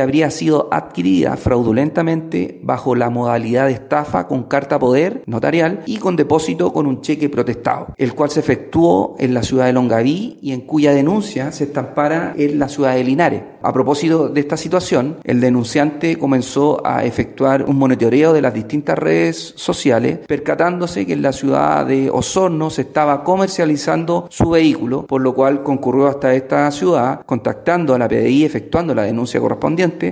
habría sido adquirida fraudulentamente bajo la modalidad de estafa con carta poder notarial y con depósito con un cheque protestado, el cual se efectuó en la ciudad de Longaví y en cuya denuncia se estampara en la ciudad de Linares. A propósito de esta situación, el denunciante comenzó a efectuar un monitoreo de las distintas redes sociales, percatándose que en la ciudad de Osorno se estaba comercializando su vehículo, por lo cual concurrió hasta esta ciudad, contactando a la PDI, efectuando la denuncia correspondiente,